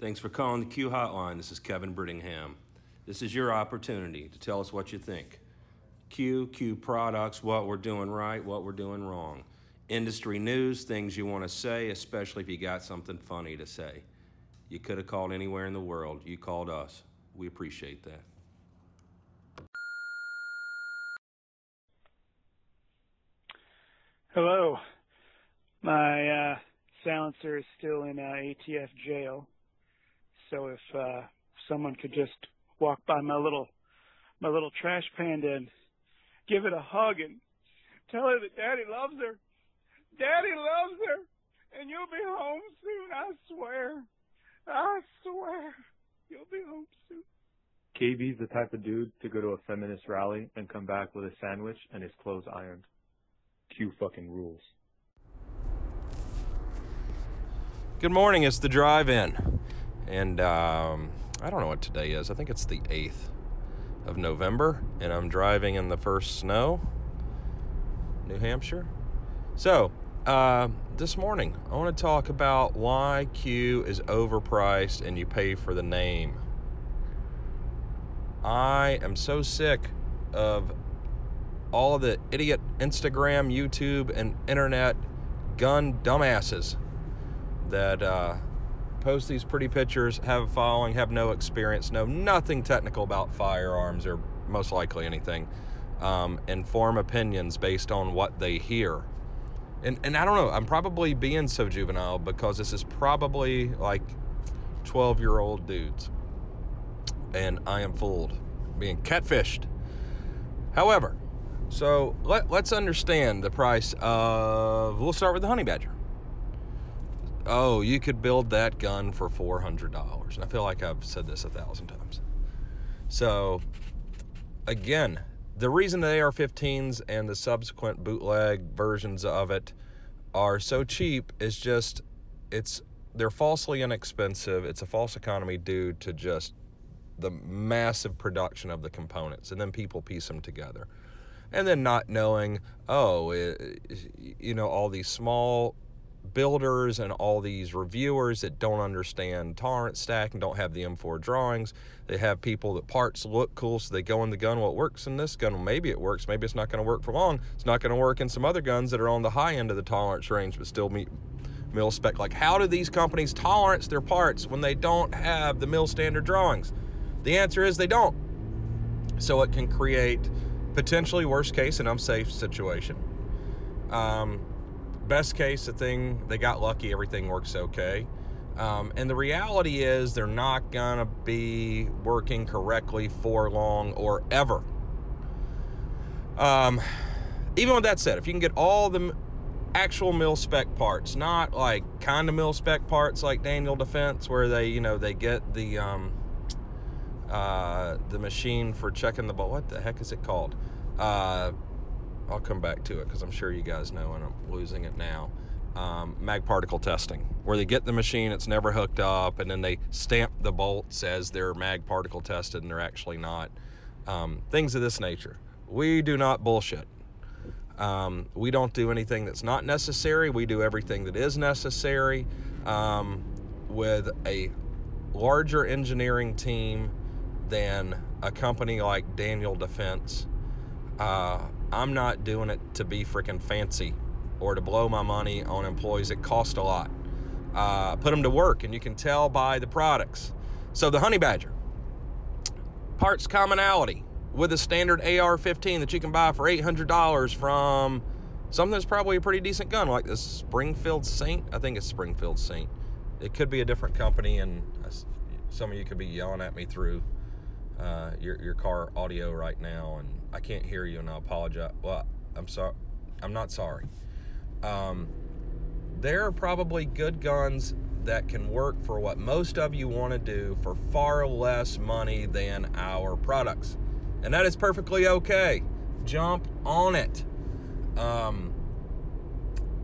Thanks for calling the Q Hotline. This is Kevin Brittingham. This is your opportunity to tell us what you think. Q, Q products, what we're doing right, what we're doing wrong. Industry news, things you want to say, especially if you got something funny to say. You could have called anywhere in the world. You called us. We appreciate that. Hello. My uh, silencer is still in uh, ATF jail, so if uh, someone could just walk by my little my little trash panda and give it a hug and tell her that Daddy loves her. Daddy loves her, and you'll be home soon. I swear. I swear, you'll be home soon. KB's the type of dude to go to a feminist rally and come back with a sandwich and his clothes ironed. Q fucking rules. Good morning. It's the drive-in, and um, I don't know what today is. I think it's the eighth of November, and I'm driving in the first snow, New Hampshire. So, uh, this morning, I want to talk about why Q is overpriced and you pay for the name. I am so sick of all of the idiot Instagram, YouTube, and internet gun dumbasses that uh, post these pretty pictures, have a following, have no experience, know nothing technical about firearms or most likely anything, um, and form opinions based on what they hear. And, and I don't know, I'm probably being so juvenile because this is probably like 12 year old dudes. And I am fooled, being catfished. However, so let, let's understand the price of, we'll start with the Honey Badger. Oh, you could build that gun for $400. And I feel like I've said this a thousand times. So, again, the reason the AR 15s and the subsequent bootleg versions of it are so cheap is just it's they're falsely inexpensive. It's a false economy due to just the massive production of the components, and then people piece them together and then not knowing, oh, it, you know, all these small builders and all these reviewers that don't understand tolerance stack and don't have the M4 drawings. They have people that parts look cool, so they go in the gun. Well, it works in this gun. Well, maybe it works. Maybe it's not going to work for long. It's not going to work in some other guns that are on the high end of the tolerance range, but still meet mil spec. Like, how do these companies tolerance their parts when they don't have the mil standard drawings? The answer is they don't. So it can create potentially worst case and unsafe situation. Um, best case, the thing they got lucky, everything works okay. Um, and the reality is they're not gonna be working correctly for long or ever. Um, even with that said, if you can get all the actual mil spec parts, not like kind of mil spec parts like Daniel Defense, where they, you know, they get the um, uh, the machine for checking the ball. What the heck is it called? Uh, I'll come back to it because I'm sure you guys know and I'm losing it now. Um, mag particle testing, where they get the machine, it's never hooked up, and then they stamp the bolts as they're mag particle tested and they're actually not. Um, things of this nature. We do not bullshit. Um, we don't do anything that's not necessary. We do everything that is necessary um, with a larger engineering team than a company like Daniel Defense. Uh, I'm not doing it to be freaking fancy or to blow my money on employees that cost a lot. Uh, put them to work, and you can tell by the products. So the Honey Badger, parts commonality with a standard AR-15 that you can buy for $800 from something that's probably a pretty decent gun, like the Springfield Saint. I think it's Springfield Saint. It could be a different company, and some of you could be yelling at me through uh, your your car audio right now, and I can't hear you, and I apologize. Well, I'm sorry. I'm not sorry. Um, there are probably good guns that can work for what most of you want to do for far less money than our products, and that is perfectly okay. Jump on it. Um,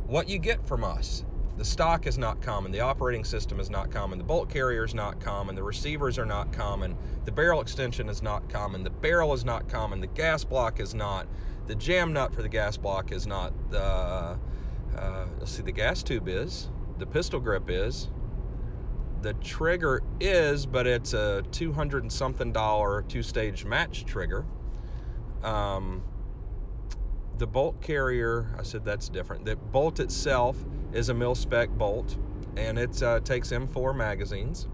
what you get from us the stock is not common. The operating system is not common. The bolt carrier is not common. The receivers are not common. The barrel extension is not common. The barrel is not common. The gas block is not. The jam nut for the gas block is not. The uh, let's see, the gas tube is. The pistol grip is. the trigger is, but it's a 200 and something dollar two stage match trigger. Um, the bolt carrier, I said that's different. The bolt itself is a mil spec bolt, and it uh, takes M4 magazines.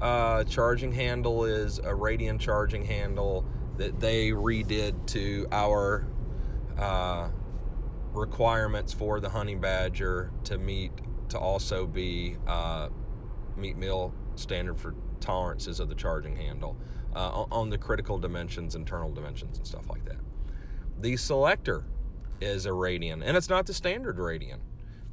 Uh, charging handle is a Radian charging handle that they redid to our uh, requirements for the honey badger to meet to also be uh, meet mil standard for tolerances of the charging handle uh, on the critical dimensions, internal dimensions, and stuff like that. The selector is a radian, and it's not the standard radian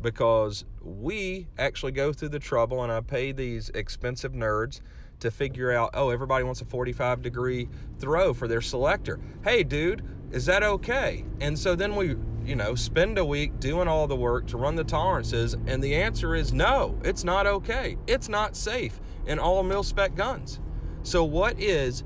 because we actually go through the trouble, and I pay these expensive nerds to figure out oh, everybody wants a 45 degree throw for their selector. Hey, dude, is that okay? And so then we, you know, spend a week doing all the work to run the tolerances, and the answer is no, it's not okay. It's not safe in all mil spec guns. So, what is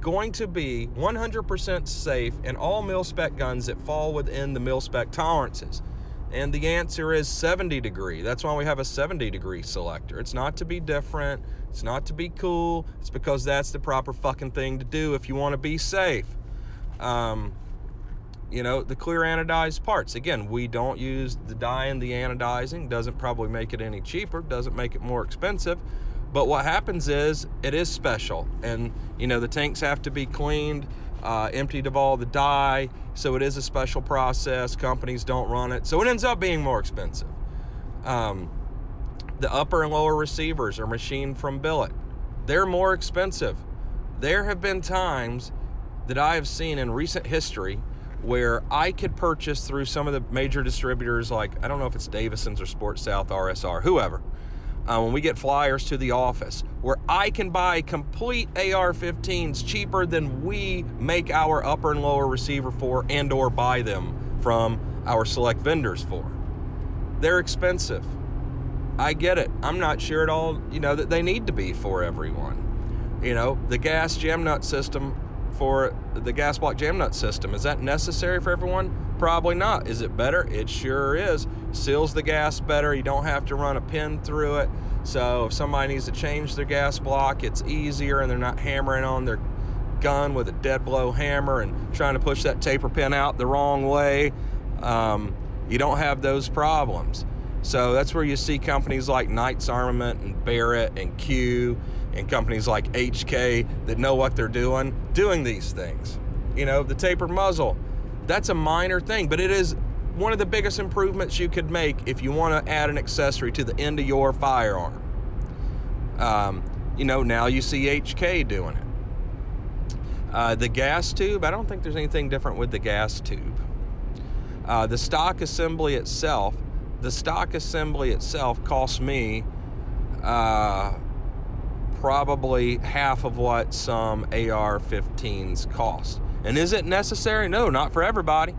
going to be 100% safe in all mil spec guns that fall within the mil spec tolerances? And the answer is 70 degree. That's why we have a 70 degree selector. It's not to be different, it's not to be cool, it's because that's the proper fucking thing to do if you want to be safe. Um, you know, the clear anodized parts. Again, we don't use the dye in the anodizing, doesn't probably make it any cheaper, doesn't make it more expensive. But what happens is it is special, and you know the tanks have to be cleaned, uh, emptied of all the dye. So it is a special process. Companies don't run it, so it ends up being more expensive. Um, the upper and lower receivers are machined from billet. They're more expensive. There have been times that I have seen in recent history where I could purchase through some of the major distributors, like I don't know if it's Davidson's or Sports South, RSR, whoever uh, when we get flyers to the office where I can buy complete AR-15s cheaper than we make our upper and lower receiver for and or buy them from our select vendors for. They're expensive. I get it. I'm not sure at all, you know, that they need to be for everyone. You know, the gas jam nut system for the gas block jam nut system, is that necessary for everyone? Probably not. Is it better? It sure is. Seals the gas better. You don't have to run a pin through it. So if somebody needs to change their gas block, it's easier and they're not hammering on their gun with a dead blow hammer and trying to push that taper pin out the wrong way. Um, you don't have those problems. So that's where you see companies like Knights Armament and Barrett and Q and companies like HK that know what they're doing doing these things. You know, the tapered muzzle that's a minor thing, but it is one of the biggest improvements you could make if you want to add an accessory to the end of your firearm. Um, you know, now you see HK doing it. Uh, the gas tube, I don't think there's anything different with the gas tube. Uh, the stock assembly itself, the stock assembly itself cost me uh, probably half of what some AR 15s cost. And is it necessary? No, not for everybody.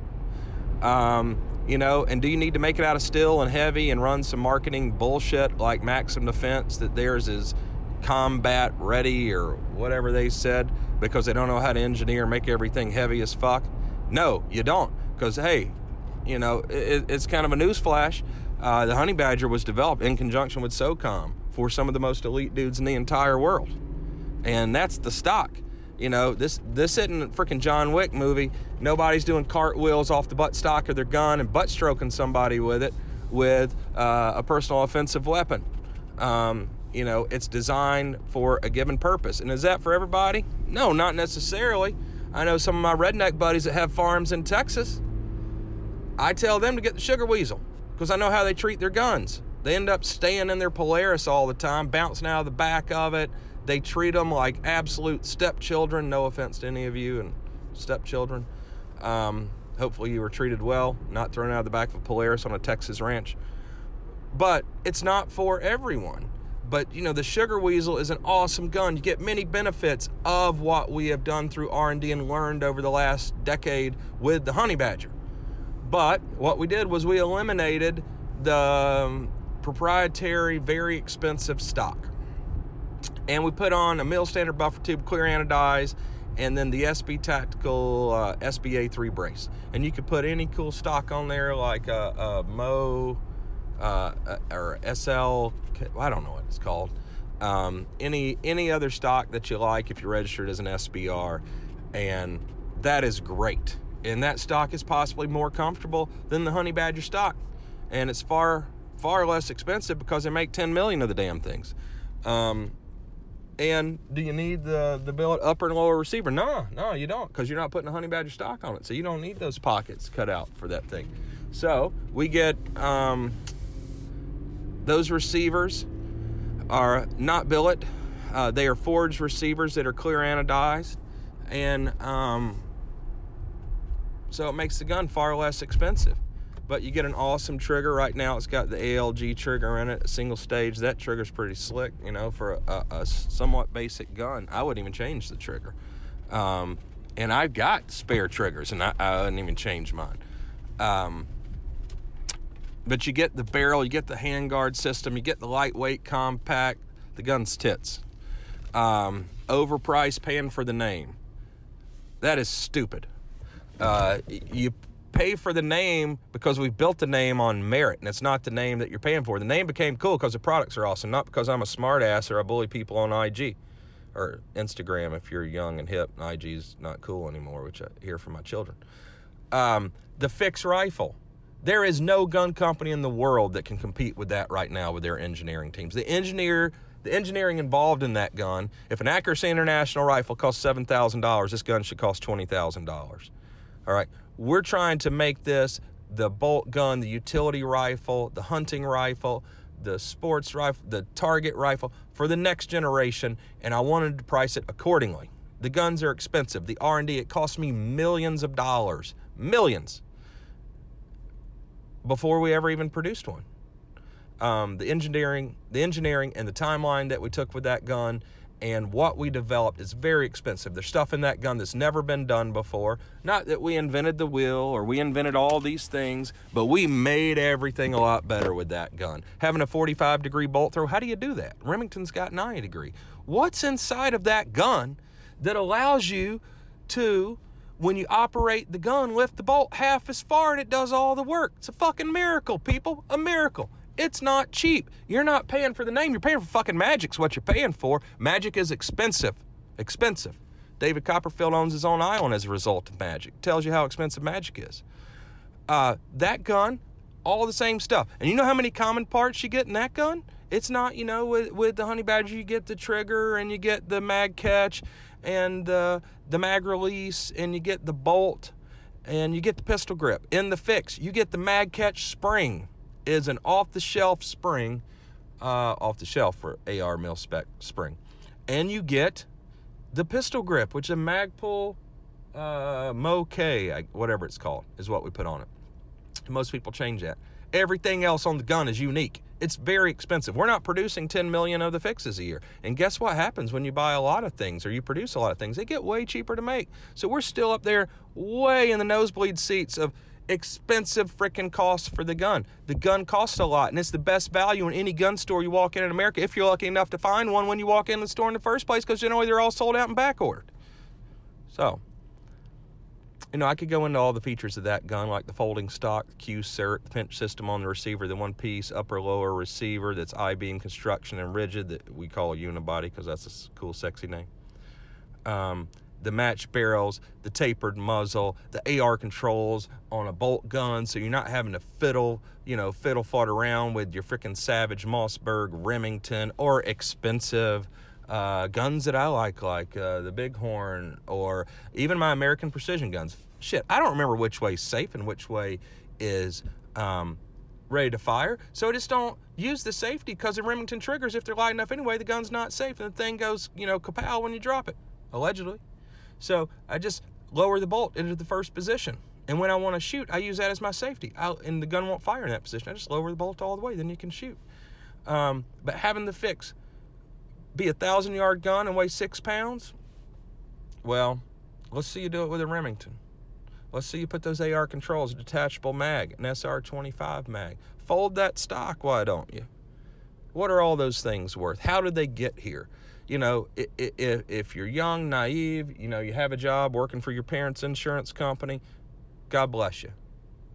Um, you know, and do you need to make it out of steel and heavy and run some marketing bullshit like Maxim Defense that theirs is combat ready or whatever they said because they don't know how to engineer make everything heavy as fuck? No, you don't. Because, hey, you know, it, it's kind of a newsflash. Uh, the Honey Badger was developed in conjunction with SOCOM for some of the most elite dudes in the entire world. And that's the stock. You know, this this isn't a freaking John Wick movie. Nobody's doing cartwheels off the buttstock of their gun and butt stroking somebody with it with uh, a personal offensive weapon. Um, you know, it's designed for a given purpose. And is that for everybody? No, not necessarily. I know some of my redneck buddies that have farms in Texas. I tell them to get the sugar weasel because I know how they treat their guns. They end up staying in their Polaris all the time, bouncing out of the back of it, they treat them like absolute stepchildren. No offense to any of you and stepchildren. Um, hopefully you were treated well, not thrown out of the back of a Polaris on a Texas ranch. But it's not for everyone. But you know, the Sugar Weasel is an awesome gun. You get many benefits of what we have done through R&D and learned over the last decade with the Honey Badger. But what we did was we eliminated the um, proprietary, very expensive stock and we put on a mil standard buffer tube, clear anodized, and then the SB Tactical uh, SBA 3 brace. And you could put any cool stock on there like a, a MOE uh, or SL, I don't know what it's called. Um, any any other stock that you like if you're registered as an SBR, and that is great. And that stock is possibly more comfortable than the Honey Badger stock, and it's far far less expensive because they make 10 million of the damn things. Um, and do you need the the billet upper and lower receiver? No, no, you don't, because you're not putting a honey badger stock on it, so you don't need those pockets cut out for that thing. So we get um, those receivers are not billet; uh, they are forged receivers that are clear anodized, and um, so it makes the gun far less expensive but you get an awesome trigger right now. It's got the alg trigger in it single stage. That trigger's pretty slick you know for a, a somewhat basic gun. I wouldn't even change the trigger. Um, and i've got spare triggers and i, I wouldn't even change mine. Um, but you get the barrel you get the handguard system you get the lightweight compact the gun's tits. Um, overpriced paying for the name. That is stupid. Uh, you pay for the name because we built the name on merit and it's not the name that you're paying for. The name became cool because the products are awesome, not because I'm a smartass or I bully people on IG or Instagram if you're young and hip. IG's not cool anymore, which I hear from my children. Um, the Fix rifle. There is no gun company in the world that can compete with that right now with their engineering teams. The engineer the engineering involved in that gun, if an Accuracy International rifle costs $7,000, this gun should cost $20,000. All right. We're trying to make this the bolt gun, the utility rifle, the hunting rifle, the sports rifle, the target rifle for the next generation, and I wanted to price it accordingly. The guns are expensive. The R&D it cost me millions of dollars, millions, before we ever even produced one. Um, the engineering, the engineering, and the timeline that we took with that gun and what we developed is very expensive. There's stuff in that gun that's never been done before. Not that we invented the wheel or we invented all these things, but we made everything a lot better with that gun. Having a 45 degree bolt throw, how do you do that? Remington's got 90 degree. What's inside of that gun that allows you to, when you operate the gun, lift the bolt half as far and it does all the work? It's a fucking miracle, people. A miracle. It's not cheap. You're not paying for the name. You're paying for fucking Magic's what you're paying for. Magic is expensive. Expensive. David Copperfield owns his own island as a result of Magic. Tells you how expensive Magic is. Uh, that gun, all the same stuff. And you know how many common parts you get in that gun? It's not, you know, with, with the Honey Badger, you get the trigger and you get the mag catch and the mag release and you get the bolt and you get the pistol grip. In the fix, you get the mag catch spring is an off-the-shelf spring, uh, off-the-shelf for AR mil spec spring, and you get the pistol grip, which is a Magpul uh, MOE whatever it's called, is what we put on it. Most people change that. Everything else on the gun is unique. It's very expensive. We're not producing 10 million of the fixes a year. And guess what happens when you buy a lot of things or you produce a lot of things? They get way cheaper to make. So we're still up there way in the nosebleed seats of expensive freaking cost for the gun. The gun costs a lot, and it's the best value in any gun store you walk in in America if you're lucky enough to find one when you walk in the store in the first place, because generally they're all sold out and back ordered. So, you know, I could go into all the features of that gun, like the folding stock, the Q cert, the pinch system on the receiver, the one piece upper lower receiver that's I beam construction and rigid that we call a unibody because that's a cool, sexy name. Um, the match barrels, the tapered muzzle, the AR controls on a bolt gun, so you're not having to fiddle, you know, fiddle fart around with your freaking Savage Mossberg Remington or expensive uh, guns that I like, like uh, the Bighorn or even my American Precision guns. Shit, I don't remember which way safe and which way is um, ready to fire. So I just don't use the safety because the Remington triggers, if they're light enough anyway, the gun's not safe and the thing goes, you know, kapow when you drop it, allegedly. So I just lower the bolt into the first position. And when I want to shoot, I use that as my safety. I'll, and the gun won't fire in that position. I just lower the bolt all the way, then you can shoot. Um, but having the fix be a thousand yard gun and weigh six pounds, well, let's see you do it with a Remington. Let's see you put those AR controls, a detachable mag, an SR 25 mag. Fold that stock, why don't you? What are all those things worth? How did they get here? You know, if, if you're young, naive, you know, you have a job working for your parents' insurance company, God bless you.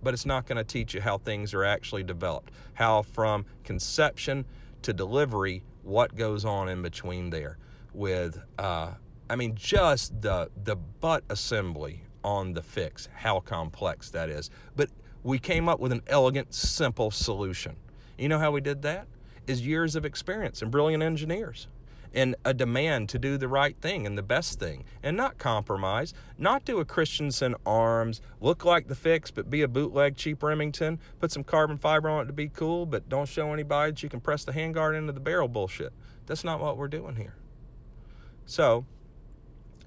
but it's not going to teach you how things are actually developed, how from conception to delivery, what goes on in between there with, uh, I mean, just the, the butt assembly on the fix, how complex that is. But we came up with an elegant, simple solution. You know how we did that? Is years of experience and brilliant engineers and a demand to do the right thing and the best thing and not compromise, not do a Christensen arms, look like the fix, but be a bootleg cheap Remington, put some carbon fiber on it to be cool, but don't show anybody that you can press the handguard into the barrel bullshit. That's not what we're doing here. So,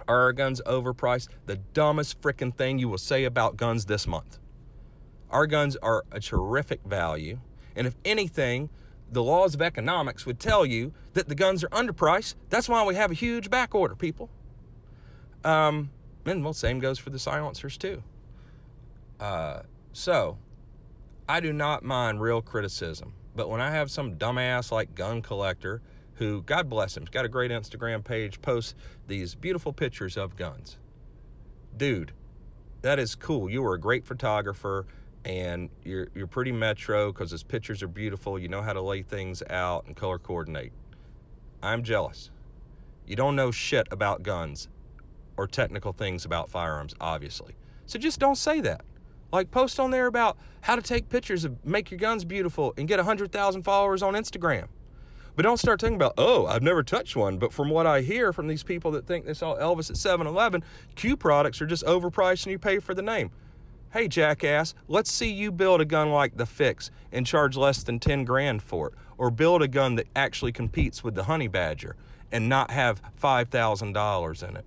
are our guns overpriced? The dumbest freaking thing you will say about guns this month. Our guns are a terrific value. And if anything, the laws of economics would tell you that the guns are underpriced. That's why we have a huge back order, people. Um, and well, same goes for the silencers too. Uh, so, I do not mind real criticism, but when I have some dumbass like gun collector who, God bless him, has got a great Instagram page, posts these beautiful pictures of guns. Dude, that is cool. You are a great photographer and you're you're pretty metro because his pictures are beautiful. You know how to lay things out and color coordinate. I'm jealous. You don't know shit about guns or technical things about firearms, obviously. So just don't say that. Like post on there about how to take pictures of make your guns beautiful and get 100,000 followers on Instagram. But don't start talking about, oh, I've never touched one. But from what I hear from these people that think they saw Elvis at 7 Eleven, Q products are just overpriced and you pay for the name. Hey, jackass, let's see you build a gun like the Fix and charge less than 10 grand for it, or build a gun that actually competes with the Honey Badger and not have $5,000 in it.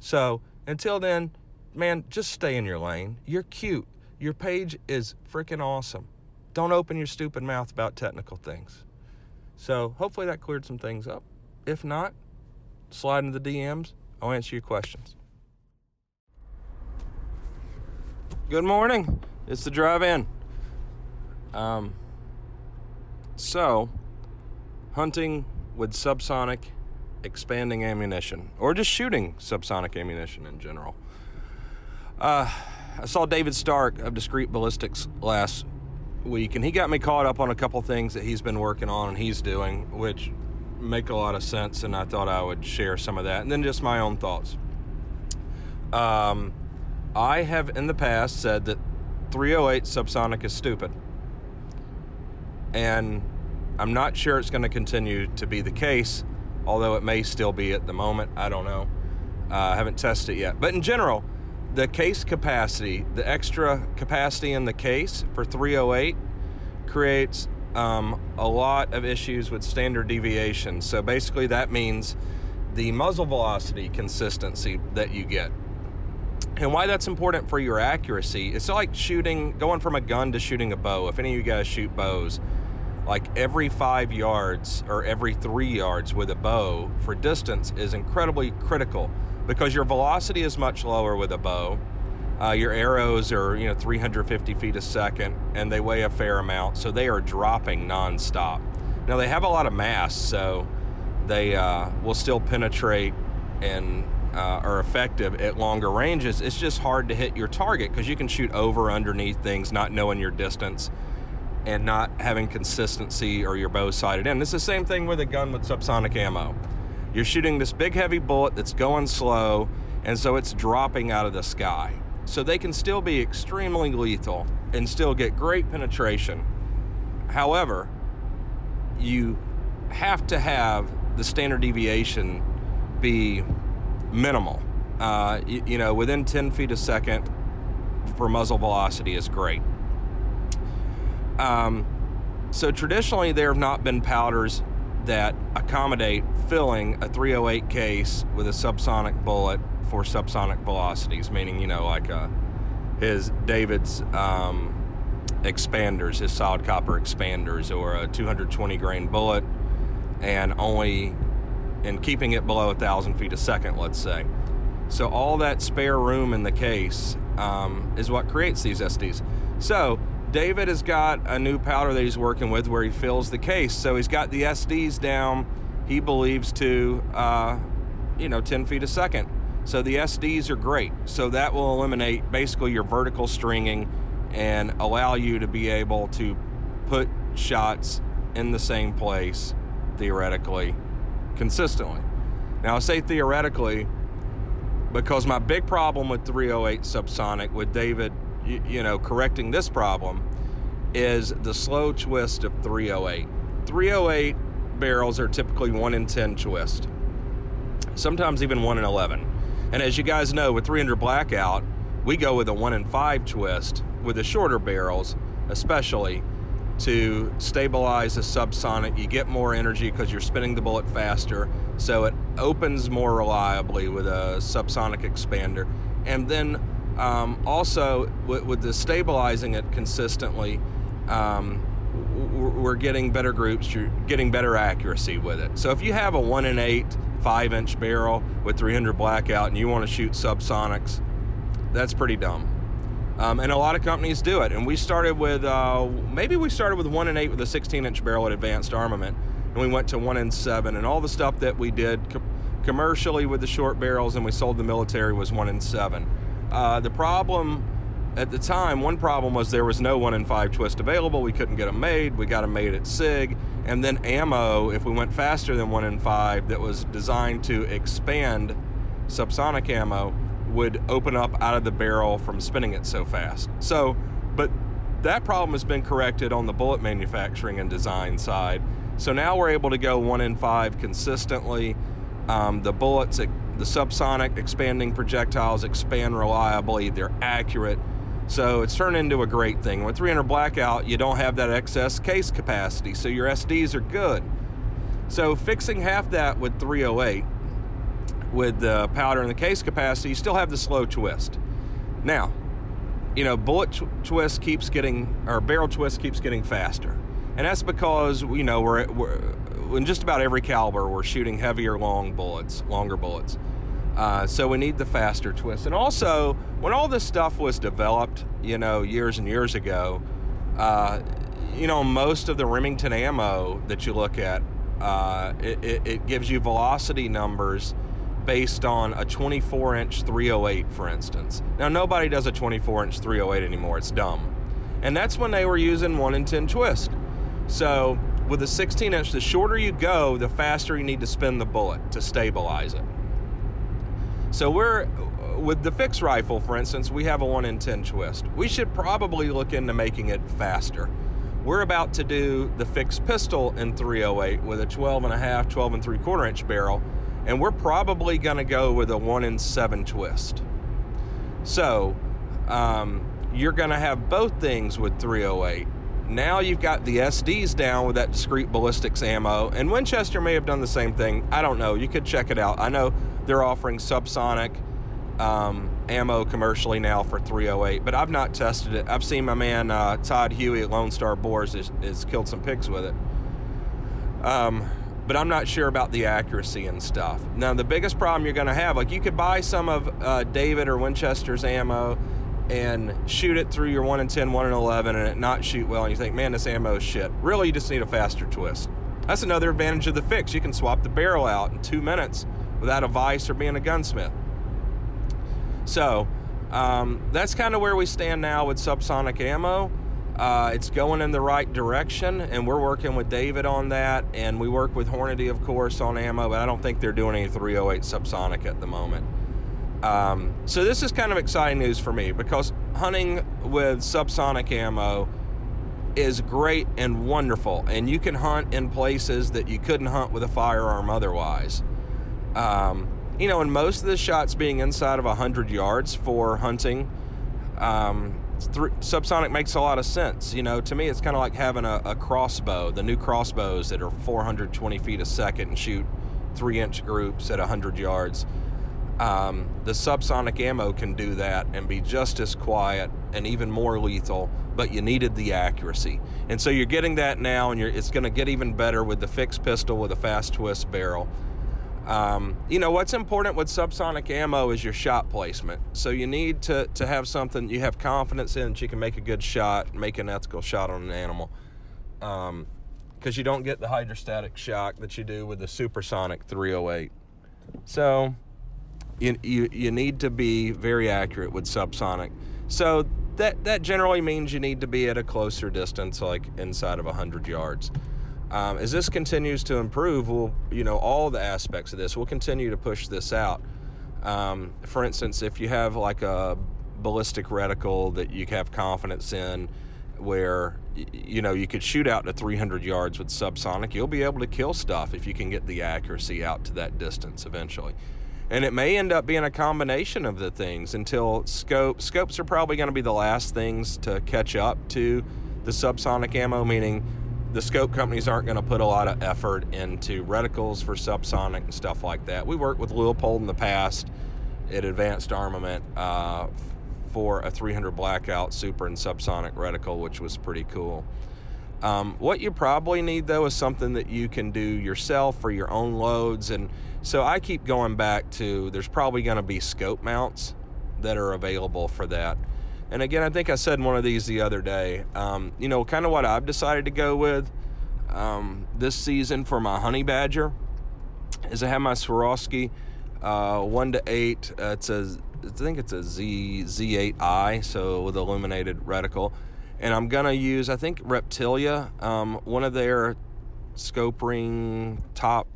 So, until then, man, just stay in your lane. You're cute. Your page is freaking awesome. Don't open your stupid mouth about technical things. So, hopefully, that cleared some things up. If not, slide into the DMs. I'll answer your questions. Good morning. It's the drive in. Um, so, hunting with subsonic expanding ammunition, or just shooting subsonic ammunition in general. Uh, I saw David Stark of Discreet Ballistics last week, and he got me caught up on a couple things that he's been working on and he's doing, which make a lot of sense, and I thought I would share some of that, and then just my own thoughts. Um, I have in the past said that 308 subsonic is stupid. And I'm not sure it's going to continue to be the case, although it may still be at the moment. I don't know. Uh, I haven't tested it yet. But in general, the case capacity, the extra capacity in the case for 308 creates um, a lot of issues with standard deviation. So basically, that means the muzzle velocity consistency that you get and why that's important for your accuracy, it's like shooting, going from a gun to shooting a bow. If any of you guys shoot bows, like every five yards or every three yards with a bow for distance is incredibly critical because your velocity is much lower with a bow. Uh, your arrows are, you know, 350 feet a second and they weigh a fair amount, so they are dropping nonstop. Now, they have a lot of mass, so they uh, will still penetrate and uh, are effective at longer ranges, it's just hard to hit your target because you can shoot over underneath things, not knowing your distance and not having consistency or your bow sighted in. It's the same thing with a gun with subsonic ammo. You're shooting this big heavy bullet that's going slow, and so it's dropping out of the sky. So they can still be extremely lethal and still get great penetration. However, you have to have the standard deviation be minimal. Uh, you, you, know, within 10 feet a second for muzzle velocity is great. Um, so traditionally, there have not been powders that accommodate filling a 308 case with a subsonic bullet for subsonic velocities, meaning, you know, like uh, his David's um, expanders, his solid copper expanders, or a 220 grain bullet, and only and keeping it below a thousand feet a second, let's say. So all that spare room in the case um, is what creates these SDs. So David has got a new powder that he's working with where he fills the case. So he's got the SDs down, he believes to, uh, you know, 10 feet a second. So the SDs are great. So that will eliminate basically your vertical stringing and allow you to be able to put shots in the same place theoretically consistently. Now, I say theoretically because my big problem with 308 subsonic, with David, you, you know, correcting this problem, is the slow twist of 308. 308 barrels are typically 1 in 10 twist, sometimes even 1 in 11. And as you guys know, with 300 blackout, we go with a 1 in 5 twist with the shorter barrels, especially to stabilize a subsonic. You get more energy because you're spinning the bullet faster, so it opens more reliably with a subsonic expander. And then um, also with, with, the stabilizing it consistently, um, we're getting better groups, you're getting better accuracy with it. So if you have a one in eight, five inch barrel with 300 blackout and you want to shoot subsonics, that's pretty dumb. Um, and a lot of companies do it. And we started with uh, maybe we started with one and eight with a 16 inch barrel at Advanced Armament, and we went to one and seven. And all the stuff that we did co- commercially with the short barrels and we sold the military was one and seven. Uh, the problem at the time, one problem was there was no one in five twist available. We couldn't get them made. We got them made at SIG. And then ammo, if we went faster than one in five, that was designed to expand subsonic ammo would open up out of the barrel from spinning it so fast. So, but that problem has been corrected on the bullet manufacturing and design side. So now we're able to go one in five consistently. Um, the bullets, the subsonic expanding projectiles expand reliably, they're accurate. So it's turned into a great thing. With 300 blackout, you don't have that excess case capacity, so your SDs are good. So fixing half that with 308 with the powder and the case capacity, you still have the slow twist. Now, you know, bullet tw- twist keeps getting, or barrel twist keeps getting faster. And that's because, you know, we're, we're in just about every caliber, we're shooting heavier, long bullets, longer bullets. Uh, so we need the faster twist. And also, when all this stuff was developed, you know, years and years ago, uh, you know, most of the Remington ammo that you look at, uh, it, it, it gives you velocity numbers based on a 24 inch 308, for instance. Now, nobody does a 24 inch 308 anymore, it's dumb. And that's when they were using 1 in 10 twist. So, with a 16 inch, the shorter you go, the faster you need to spin the bullet to stabilize it. So, we're with the Fix rifle, for instance, we have a 1 in 10 twist. We should probably look into making it faster. We're about to do the Fix pistol in 308 with a 12 and a half, 12 and 3 quarter inch barrel and we're probably going to go with a one in seven twist. So um, you're going to have both things with 308. Now you've got the SDs down with that Discreet Ballistics ammo, and Winchester may have done the same thing. I don't know. You could check it out. I know they're offering subsonic um, ammo commercially now for 308, but I've not tested it. I've seen my man uh, Todd Huey at Lone Star has, has killed some pigs with it. Um, but I'm not sure about the accuracy and stuff. Now, the biggest problem you're going to have, like you could buy some of uh, David or Winchester's ammo and shoot it through your 1 in 10, 1 in 11, and it not shoot well, and you think, man, this ammo is shit. Really, you just need a faster twist. That's another advantage of the fix. You can swap the barrel out in two minutes without a vice or being a gunsmith. So, um, that's kind of where we stand now with subsonic ammo. Uh, it's going in the right direction, and we're working with David on that. And we work with Hornady, of course, on ammo, but I don't think they're doing any 308 subsonic at the moment. Um, so this is kind of exciting news for me because hunting with subsonic ammo is great and wonderful, and you can hunt in places that you couldn't hunt with a firearm otherwise. Um, you know, and most of the shots being inside of 100 yards for hunting. Um, th- subsonic makes a lot of sense. You know, to me, it's kind of like having a, a, crossbow. The new crossbows that are 420 feet a second and shoot three-inch groups at 100 yards. Um, the subsonic ammo can do that and be just as quiet and even more lethal, but you needed the accuracy. And so you're getting that now, and it's going to get even better with the Fix pistol with a fast twist barrel. Um, you know, what's important with subsonic ammo is your shot placement. So you need to, to have something you have confidence in that you can make a good shot, make an ethical shot on an animal. Because um, you don't get the hydrostatic shock that you do with the supersonic 308. So you, you, you need to be very accurate with subsonic. So that that generally means you need to be at a closer distance, like inside of 100 yards. Um, as this continues to improve, we'll, you know, all the aspects of this, we'll continue to push this out. Um, for instance, if you have like a ballistic reticle that you have confidence in, where you know you could shoot out to 300 yards with subsonic, you'll be able to kill stuff if you can get the accuracy out to that distance eventually. And it may end up being a combination of the things until scope scopes are probably going to be the last things to catch up to the subsonic ammo, meaning the scope companies aren't going to put a lot of effort into reticles for subsonic and stuff like that. We worked with Leupold in the past at Advanced Armament uh, for a 300 blackout super and subsonic reticle, which was pretty cool. Um, what you probably need though is something that you can do yourself for your own loads. And so I keep going back to there's probably going to be scope mounts that are available for that. And again, I think I said one of these the other day. Um, you know, kind of what I've decided to go with um, this season for my honey badger is I have my Swarovski uh, one to eight. Uh, it's a, I think it's a Z Z8i, so with illuminated reticle. And I'm gonna use, I think Reptilia, um, one of their scope ring top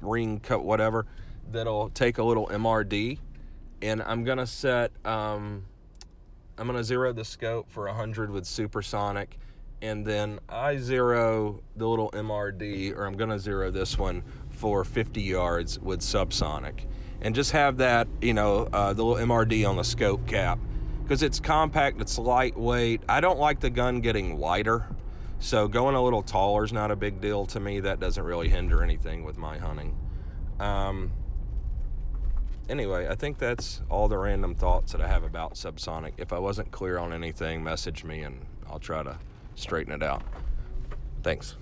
ring cut whatever that'll take a little MRD, and I'm gonna set. Um, I'm going to zero the scope for 100 with supersonic and then I zero the little MRD or I'm going to zero this one for 50 yards with subsonic and just have that, you know, uh, the little MRD on the scope cap because it's compact, it's lightweight. I don't like the gun getting wider. So going a little taller is not a big deal to me. That doesn't really hinder anything with my hunting. Um, anyway, I think that's all the random thoughts that I have about subsonic. If I wasn't clear on anything, message me and I'll try to straighten it out. Thanks.